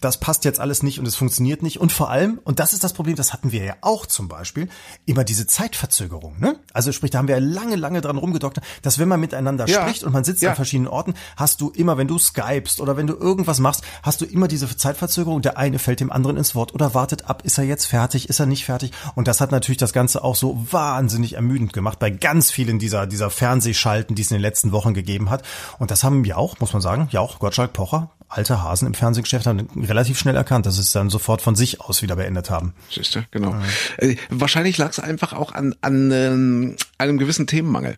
das passt jetzt alles nicht und es funktioniert nicht. Und vor allem, und das ist das Problem, das hatten wir ja auch zum Beispiel, immer diese Zeitverzögerung. Ne? Also sprich, da haben wir ja lange, lange dran rumgedockt, dass wenn man miteinander Ja. spricht und man sitzt Ja. an verschiedenen Orten, hast du immer, wenn du skypst oder wenn du irgendwas machst, hast du immer diese Zeitverzögerung. Der eine fällt dem anderen ins Wort oder wartet ab, ist er jetzt fertig, ist er nicht fertig. Und das hat natürlich das Ganze auch so wahnsinnig ermüdend gemacht bei ganz vielen dieser, dieser Fernsehschalten, die es in den letzten Wochen gegeben hat. Und das haben wir auch, muss man sagen, ja auch Gottschalk, Pocher, alte Hasen im Fernsehgeschäft haben relativ schnell erkannt, dass sie es dann sofort von sich aus wieder beendet haben. Siehst du, genau. Äh, wahrscheinlich lag es einfach auch an, an ähm, einem gewissen Themenmangel,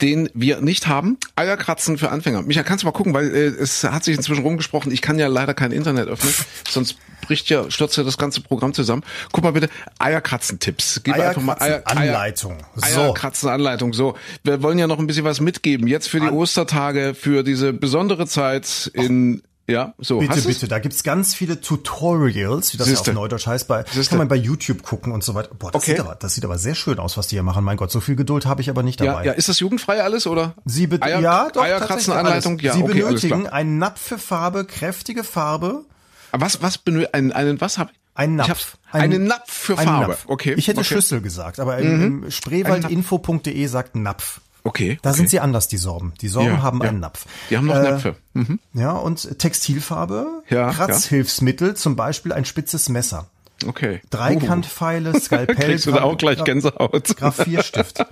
den wir nicht haben. Eierkratzen für Anfänger. Micha, kannst du mal gucken, weil äh, es hat sich inzwischen rumgesprochen, ich kann ja leider kein Internet öffnen, sonst bricht ja, stürzt ja das ganze Programm zusammen. Guck mal bitte, Eierkratzen-Tipps. Gib einfach mal Eier, Eier, Anleitung. So. Eierkratzen-Anleitung. So, wir wollen ja noch ein bisschen was mitgeben. Jetzt für die Ostertage, für diese besondere Zeit in, ja, so. Bitte, hast bitte, da gibt's ganz viele Tutorials, wie das ja auf Neudeutsch heißt, bei, Siehste. kann man bei YouTube gucken und so weiter. Boah, das, Okay. sieht aber, das sieht aber sehr schön aus, was die hier machen. Mein Gott, so viel Geduld habe ich aber nicht Ja, dabei. ja, ist das jugendfrei alles oder? Sie be Eier, ja, doch, Eierkratzenanleitung, ja. Sie okay, benötigen einen Napf für Farbe, kräftige Farbe, Aber Was, was benö einen, einen, was hab ich? einen Napf. Hab, einen Napf für Farbe. Napf. Okay. Ich hätte okay. Schüssel gesagt, aber im, im spreewaldinfo.de sagt Napf. Okay. Da okay. sind sie anders, die Sorben. Die Sorben Ja, haben ja. einen Napf. Die haben noch Äh, Näpfe. Mhm. Ja, und Textilfarbe, Ja, Kratzhilfsmittel, zum Beispiel ein spitzes Messer. Okay. Dreikantpfeile, Skalpell, Kriegst du da auch gleich Gänsehaut? Graphierstift.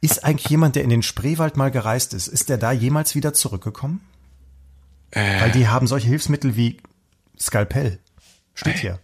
Ist eigentlich jemand, der in den Spreewald mal gereist ist, ist der da jemals wieder zurückgekommen? Äh. Weil die haben solche Hilfsmittel wie Skalpell. Steht hier.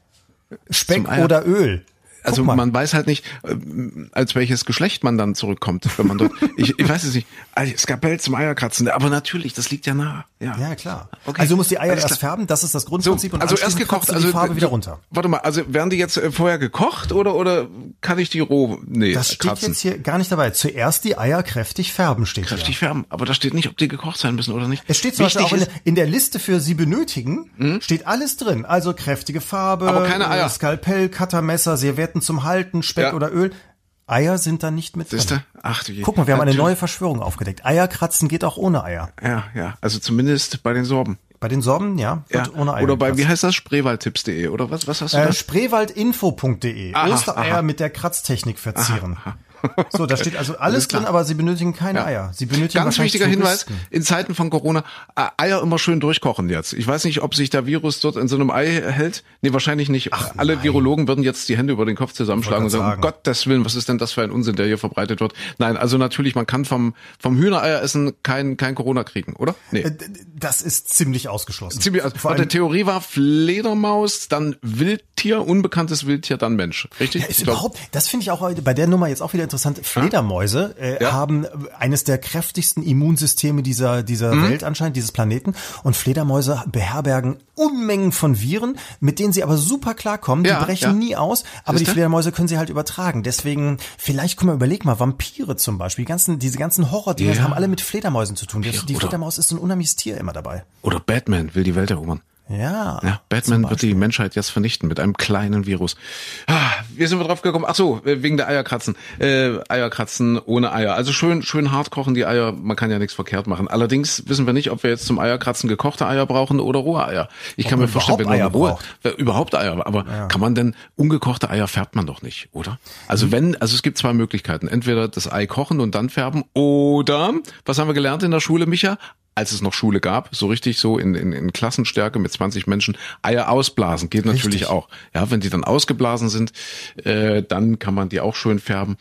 Speck oder Öl. Also man weiß halt nicht, ähm, als welches Geschlecht man dann zurückkommt, wenn man dort. ich, ich weiß es nicht. Also, Skapell zum Eierkratzen, aber natürlich, das liegt ja nah. Ja, Ja, klar. Okay. Also du musst die Eier Alles erst klar. färben, das ist das So, Grundprinzip. und also erst gekocht, also die Farbe äh, wieder runter. Warte mal, also werden die jetzt äh, vorher gekocht oder oder kann ich die roh? Nee, Das steht kratzen. jetzt hier gar nicht dabei. Zuerst die Eier kräftig färben steht Kräftig hier. färben, aber da steht nicht, ob die gekocht sein müssen oder nicht. Es steht zum Beispiel auch in, in der Liste für Sie benötigen, steht alles drin. Also kräftige Farbe, Aber keine Eier. äh, Skalpell, Cuttermesser, Servietten zum Halten, Speck Ja. oder Öl. Eier sind da nicht mit Siehst drin. Ach du je. Guck mal, wir haben eine neue Verschwörung aufgedeckt. Eierkratzen geht auch ohne Eier. Ja, ja, also zumindest bei den Sorben. Bei den Sorben, ja, Ja. ohne Eier. Oder bei, wie heißt das? Spreewaldtipps.de oder was, was hast du äh, da? Spreewaldinfo.de. Aha, Ostereier aha. mit der Kratztechnik verzieren. Aha. So, da steht also alles drin, aber sie benötigen keine Eier. Sie benötigen Ganz wichtiger Hinweis, in Zeiten von Corona, äh, Eier immer schön durchkochen jetzt. Ich weiß nicht, ob sich der Virus dort in so einem Ei hält. Nee, wahrscheinlich nicht. Alle nein. Virologen würden jetzt die Hände über den Kopf zusammenschlagen und Wollte sagen, um sagen. Gottes Willen, was ist denn das für ein Unsinn, der hier verbreitet wird? Nein, also natürlich, man kann vom, vom Hühnereieressen kein, kein Corona kriegen, oder? Nee. Äh, Das ist ziemlich ausgeschlossen. Ziemlich, Vor allem, Theorie war Fledermaus, dann Wildtier, unbekanntes Wildtier, dann Mensch. Richtig? Ja, ist überhaupt, das finde ich auch bei der Nummer jetzt auch wieder interessant. Fledermäuse äh, Ja. haben eines der kräftigsten Immunsysteme dieser, dieser Mhm. Welt anscheinend, dieses Planeten. Und Fledermäuse beherbergen Unmengen von Viren, mit denen sie aber super klarkommen. Die Ja, brechen ja. nie aus, aber Siehste? die Fledermäuse können sie halt übertragen. Deswegen, vielleicht, guck mal, überleg mal, Vampire zum Beispiel, die ganzen, diese ganzen Horror-Dinger haben alle mit Fledermäusen zu tun. Die oder- Fledermaus ist so ein unheimliches Tier immer dabei. Oder Batman will die Welt erobern. Ja. Ja, Batman wird die Menschheit jetzt vernichten mit einem kleinen Virus. Ah, Wie sind wir drauf gekommen? Ach so, äh, wegen der Eierkratzen. Äh, Eierkratzen ohne Eier. Also schön, schön hart kochen die Eier. Man kann ja nichts verkehrt machen. Allerdings wissen wir nicht, ob wir jetzt zum Eierkratzen gekochte Eier brauchen oder rohe Eier. Ich kann man mir vorstellen, wenn man überhaupt rohe, Eier braucht. überhaupt Eier, aber kann man denn ungekochte Eier färbt man doch nicht, oder? Mhm. Also wenn, also es gibt zwei Möglichkeiten. Entweder das Ei kochen und dann färben oder, was haben wir gelernt in der Schule, Micha? Als es noch Schule gab, so richtig so in, in, in Klassenstärke mit 20 Menschen, Eier ausblasen, geht natürlich Richtig. auch. Ja, wenn die dann ausgeblasen sind, äh, dann kann man die auch schön färben.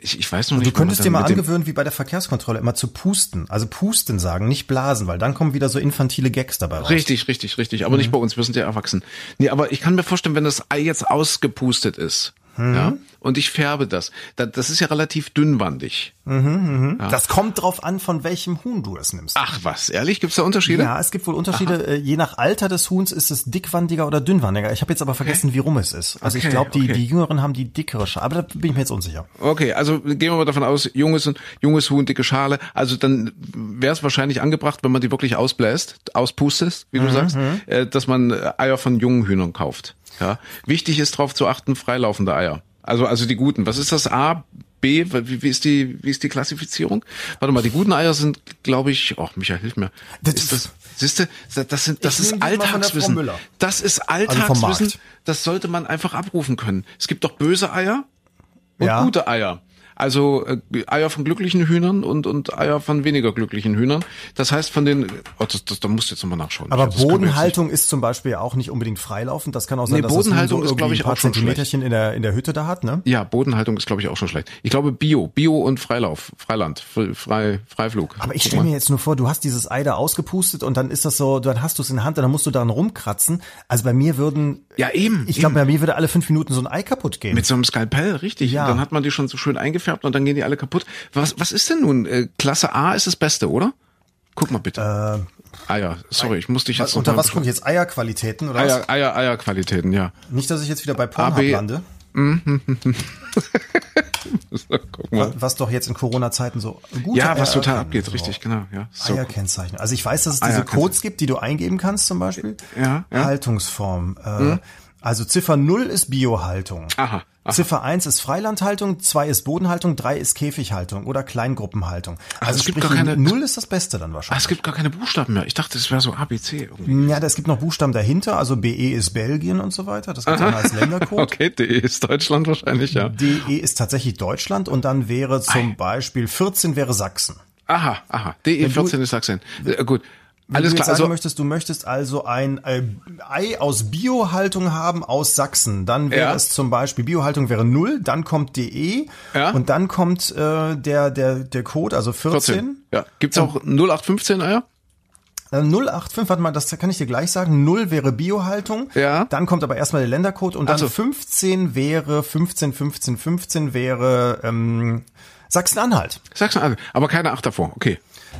Ich, ich weiß noch nicht. Du könntest dir mal angewöhnen, wie bei der Verkehrskontrolle, immer zu pusten. Also pusten sagen, nicht blasen, weil dann kommen wieder so infantile Gags dabei raus. Richtig, richtig, richtig. Aber nicht bei uns, wir sind ja erwachsen. Nee, aber ich kann mir vorstellen, wenn das Ei jetzt ausgepustet ist, ja, und ich färbe das, da, das ist ja relativ dünnwandig. Das kommt drauf an, von welchem Huhn du es nimmst. Ach was, ehrlich? Gibt's da Unterschiede? Ja, es gibt wohl Unterschiede. Äh, Je nach Alter des Huhns ist es dickwandiger oder dünnwandiger. Ich habe jetzt aber vergessen, wie rum es ist. Also ich Okay, glaube, die, okay. die Jüngeren haben die dickere Schale. Aber da bin ich mir jetzt unsicher. Okay, also gehen wir mal davon aus, junges, junges Huhn, dicke Schale. Also dann wäre es wahrscheinlich angebracht, wenn man die wirklich ausbläst, auspustet, wie du sagst, äh, dass man Eier von jungen Hühnern kauft. Ja. Wichtig ist darauf zu achten, freilaufende Eier. Also, also die guten. Was ist das? A, B, wie, wie ist die, wie ist die Klassifizierung? Warte mal, die guten Eier sind, glaube ich, oh, Michael, hilf mir. Das- ist das, siehst du, das sind, das ist Alltagswissen. Das ist vom Alltagswissen. Markt. das sollte man einfach abrufen können. Es gibt doch böse Eier und Ja. gute Eier. Also äh, Eier von glücklichen Hühnern und, und Eier von weniger glücklichen Hühnern. Das heißt von den, oh, das, das, da musst du jetzt nochmal nachschauen. Aber Das Bodenhaltung ist zum Beispiel auch nicht unbedingt freilaufend. Das kann auch sein, Nee, dass das Bodenhaltung so ist, glaub irgendwie ich, ein paar auch schon Zentimeterchen in der, in der Hütte da hat, ne? Ja, Bodenhaltung ist, glaube ich, auch schon schlecht. Ich glaube Bio, Bio und Freilauf, Freiland, Fre- frei, Freiflug. Aber ich stelle mir jetzt nur vor, du hast dieses Ei da ausgepustet und dann ist das so, dann hast du es in der Hand und dann musst du daran rumkratzen. Also bei mir würden, Ja, eben. ich glaube, bei mir würde alle fünf Minuten so ein Ei kaputt gehen. Mit so einem Skalpell, richtig. Ja. Und dann hat man die schon so schön eingefärbt und dann gehen die alle kaputt. Was, was ist denn nun? Äh, Klasse A ist das Beste, oder? Guck mal bitte. ah ja, sorry, ich musste dich jetzt Äh, Unter was ich jetzt? Eierqualitäten oder Eier, Eier, Eierqualitäten, ja. was? Nicht, dass ich jetzt wieder bei Pornhub lande, Guck mal. was doch jetzt in Corona-Zeiten so gute Ja, was Eier- total abgeht, richtig, genau, ja. So. Eierkennzeichen. Also ich weiß, dass es diese. Codes gibt, die du eingeben kannst zum Beispiel. Ja, ja. Haltungsform. Äh, Also Ziffer 0 ist Biohaltung. Aha, aha. Ziffer 1 ist Freilandhaltung, 2 ist Bodenhaltung, 3 ist Käfighaltung oder Kleingruppenhaltung. Also es gibt gar keine- 0 ist das Beste dann Ah, wahrscheinlich. es gibt gar keine Buchstaben mehr. Ich dachte, es wäre so ABC irgendwie. Ja, es gibt noch Buchstaben dahinter, also BE ist Belgien und so weiter. Das gibt es als Ländercode. Okay, DE ist Deutschland wahrscheinlich, ja. DE ist tatsächlich Deutschland und dann wäre zum Beispiel 14 wäre Sachsen. Aha, aha. DE 14 ist Sachsen. Äh, gut. Wenn Alles du jetzt klar. sagen Also, möchtest, du möchtest also ein äh, Ei aus Biohaltung haben aus Sachsen, dann wäre Ja. es zum Beispiel, Biohaltung wäre 0, dann kommt DE Ja. und dann kommt äh, der, der, der Code, also 14. 14. Ja. Gibt's auch 0815 Eier? Äh, 085, warte mal, das kann ich dir gleich sagen. 0 wäre Biohaltung. Ja. Dann kommt aber erstmal der Ländercode und dann so. 15 wäre, 15, 15, 15 wäre ähm, Sachsen-Anhalt. Mal, aber keine 8 davor. Okay.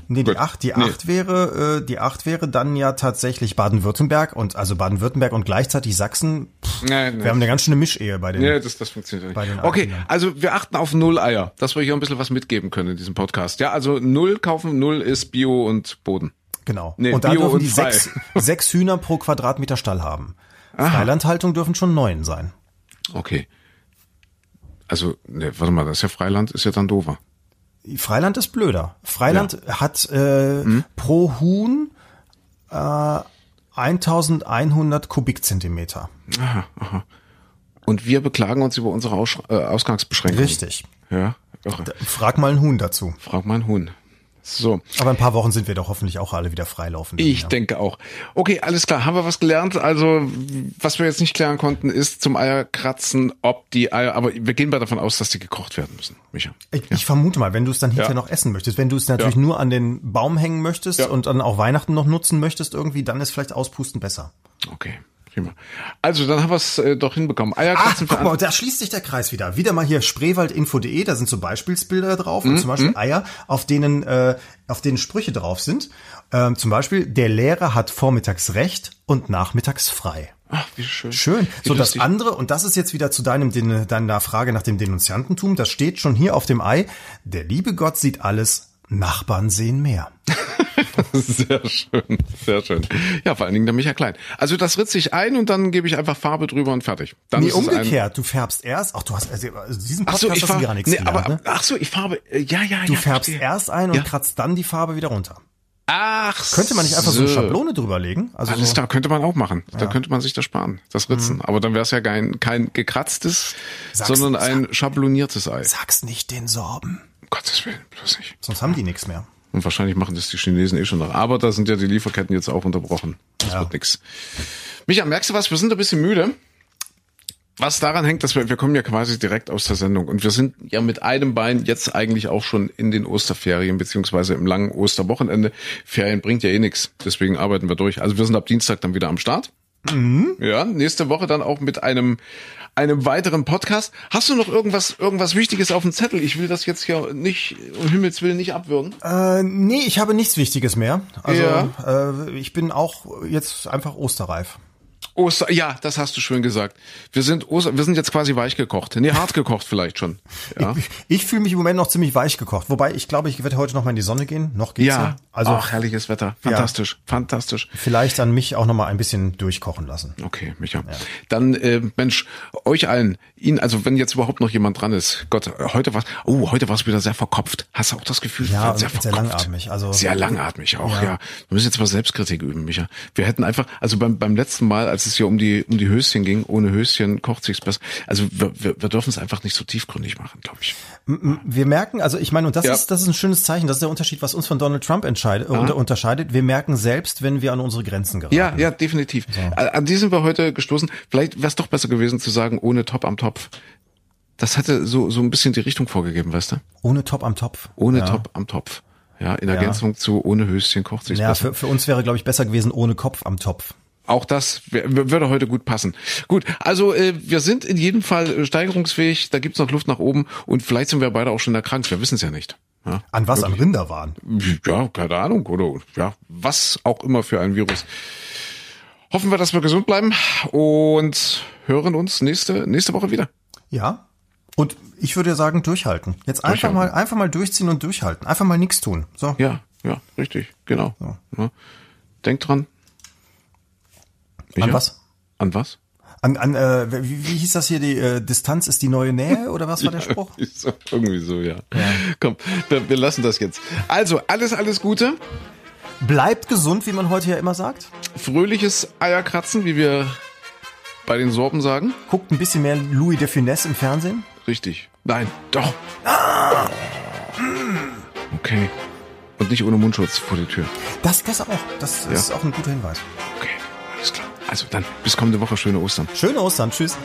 Nee, die Gut. 8, die Nee. 8 wäre, äh, die 8 wäre dann ja tatsächlich Baden-Württemberg und also Baden-Württemberg und gleichzeitig Sachsen. Pff, Nein, wir haben eine ganz schöne Mischehe bei den. Nee, das, das funktioniert nicht. Okay, Eiern. also wir achten auf null Eier, dass wir hier ein bisschen was mitgeben können in diesem Podcast. Ja, also null kaufen, null ist Bio und Boden. Genau. Nee, und da Bio dürfen die sechs, sechs Hühner pro Quadratmeter Stall haben. Freilandhaltung dürfen schon neun sein. Okay. Also, ne, warte mal, das ist ja Freiland, ist ja dann dover. Freiland ist blöder. Freiland hat äh, Hm? pro Huhn äh, 1100 Kubikzentimeter. Aha, aha. Und wir beklagen uns über unsere Aus äh, Ausgangsbeschränkungen. Richtig. Ja, irre. Frag mal ein Huhn dazu. Frag mal einen Huhn. So, Aber in ein paar Wochen sind wir doch hoffentlich auch alle wieder freilaufen. ich ja. denke auch. Okay, alles klar. Haben wir was gelernt? Also, was wir jetzt nicht klären konnten, ist zum Eierkratzen, ob die Eier, aber wir gehen mal davon aus, dass die gekocht werden müssen, Micha. Ich, ich vermute mal, wenn du es dann hinterher Ja. noch essen möchtest, wenn du es natürlich Ja. nur an den Baum hängen möchtest Ja. und dann auch Weihnachten noch nutzen möchtest irgendwie, dann ist vielleicht Auspusten besser. Okay, prima. Also, dann haben wir es äh, doch hinbekommen. Eierkratzen für guck mal, da schließt sich der Kreis wieder. Wieder mal hier spreewaldinfo.de, da sind so Beispielsbilder drauf und zum Beispiel Eier, auf denen, äh, auf denen Sprüche drauf sind. Ähm, zum Beispiel, der Lehrer hat vormittags recht und nachmittags frei. Ach, wie schön. Schön. Wie So das lustig. andere, und das ist jetzt wieder zu deinem, deiner Frage nach dem Denunziantentum, das steht schon hier auf dem Ei. Der liebe Gott sieht alles, Nachbarn sehen mehr. Sehr schön, sehr schön. Ja, vor allen Dingen der Micha Klein. Also das ritze ich ein und dann gebe ich einfach Farbe drüber und fertig. Dann Nee, umgekehrt. Du färbst erst, ach, du hast, also, also diesen Ach Podcast so, ich hast du gar nichts nee, gelernt, aber, ne? ach so, ich farbe, äh, ja, ja, Du ja. färbst verstehe. erst ein und Ja. kratzt dann die Farbe wieder runter. Ach Könnte man nicht einfach so eine. Schablone drüberlegen? Also Alles so, klar, könnte man auch machen. Da könnte man sich das sparen, das Ritzen. Aber dann wäre es ja kein, kein gekratztes, Sag's- sondern ein schabloniertes Ei. sag's nicht den Sorben. Gottes Willen, bloß nicht. Sonst haben die nichts mehr. Und wahrscheinlich machen das die Chinesen eh schon noch. Aber da sind ja die Lieferketten jetzt auch unterbrochen. Das Ja. wird nix. Micha, merkst du was? Wir sind ein bisschen müde. Was daran hängt, dass wir, wir kommen ja quasi direkt aus der Sendung und wir sind ja mit einem Bein jetzt eigentlich auch schon in den Osterferien beziehungsweise im langen Osterwochenende. Ferien bringt ja eh nix, deswegen arbeiten wir durch. Also wir sind ab Dienstag dann wieder am Start. Ja, nächste Woche dann auch mit einem einem weiteren Podcast. Hast du noch irgendwas irgendwas Wichtiges auf dem Zettel? Ich will das jetzt hier nicht um Himmels willen nicht abwürgen. Äh, nee, ich habe nichts Wichtiges mehr. Also Ja. äh, ich bin auch jetzt einfach osterreif. Oster, ja, das hast du schön gesagt. Wir sind Oster, wir sind jetzt quasi weich gekocht. Nee, hart gekocht vielleicht schon. Ja. Ich, ich fühle mich im Moment noch ziemlich weich gekocht. Wobei ich glaube, ich werde heute noch mal in die Sonne gehen. Noch geht's ja. Ja, Also Ach, herrliches Wetter. Fantastisch, fantastisch. vielleicht an mich auch noch mal ein bisschen durchkochen lassen. Okay, Micha. Dann, äh, Mensch, euch allen, Ihnen, also wenn jetzt überhaupt noch jemand dran ist, Gott, heute war oh, heute war es wieder sehr verkopft. Hast du auch das Gefühl? Ja, war und sehr langatmig, also- sehr langatmig auch, ja. Wir müssen jetzt mal Selbstkritik üben, Micha. Wir hätten einfach, also beim, beim letzten Mal, als es hier um die, um die Höschen ging, ohne Höschen kocht sich's besser. Also wir, wir, wir dürfen es einfach nicht so tiefgründig machen, glaube ich. Wir merken, also ich meine, und das Ja. ist das ist ein schönes Zeichen. Das ist der Unterschied, was uns von Donald Trump entscheidet, äh, unter, unterscheidet. Wir merken selbst, wenn wir an unsere Grenzen geraten. Ja, ja, definitiv. An an die sind wir heute gestoßen. Vielleicht wäre es doch besser gewesen zu sagen, ohne Top am Topf. Das hatte so, so ein bisschen die Richtung vorgegeben, weißt du? Ohne Top am Topf. Ohne ja. Top am Topf. Ja, in Ergänzung zu ohne Höschen kocht sich's Ja, besser. für, für uns wäre, glaube ich, besser gewesen ohne Kopf am Topf. Auch das würde heute gut passen. Gut, also äh, wir sind in jedem Fall äh, steigerungsfähig, da gibt's noch Luft nach oben und vielleicht sind wir beide auch schon erkrankt, wir wissen es ja nicht. Ja, An was? An Rinderwahn. ja, keine Ahnung, oder ja, was auch immer für ein Virus. Hoffen wir, dass wir gesund bleiben und hören uns nächste, nächste Woche wieder. Ja. Und ich würde sagen, durchhalten. Jetzt einfach Durchhalten. mal, einfach mal durchziehen und durchhalten. Einfach mal nichts tun. So. Ja, ja, richtig, genau. Ja. Denkt dran. An Micha? was? An was? An, an äh, wie, wie hieß das hier? Die äh, Distanz ist die neue Nähe oder was war der Spruch? Irgendwie so, Irgendwie so, ja. Komm, wir, wir lassen das jetzt. Also, alles, alles Gute. Bleibt gesund, wie man heute ja immer sagt. Fröhliches Eierkratzen, wie wir bei den Sorben sagen. Guckt ein bisschen mehr Louis de Funès im Fernsehen. Richtig. Nein, doch. Okay. Und nicht ohne Mundschutz vor der Tür. Das, das auch. Das ist auch ein guter Hinweis. Okay, alles klar. Also dann, bis kommende Woche. Schöne Ostern. Schöne Ostern. Tschüss.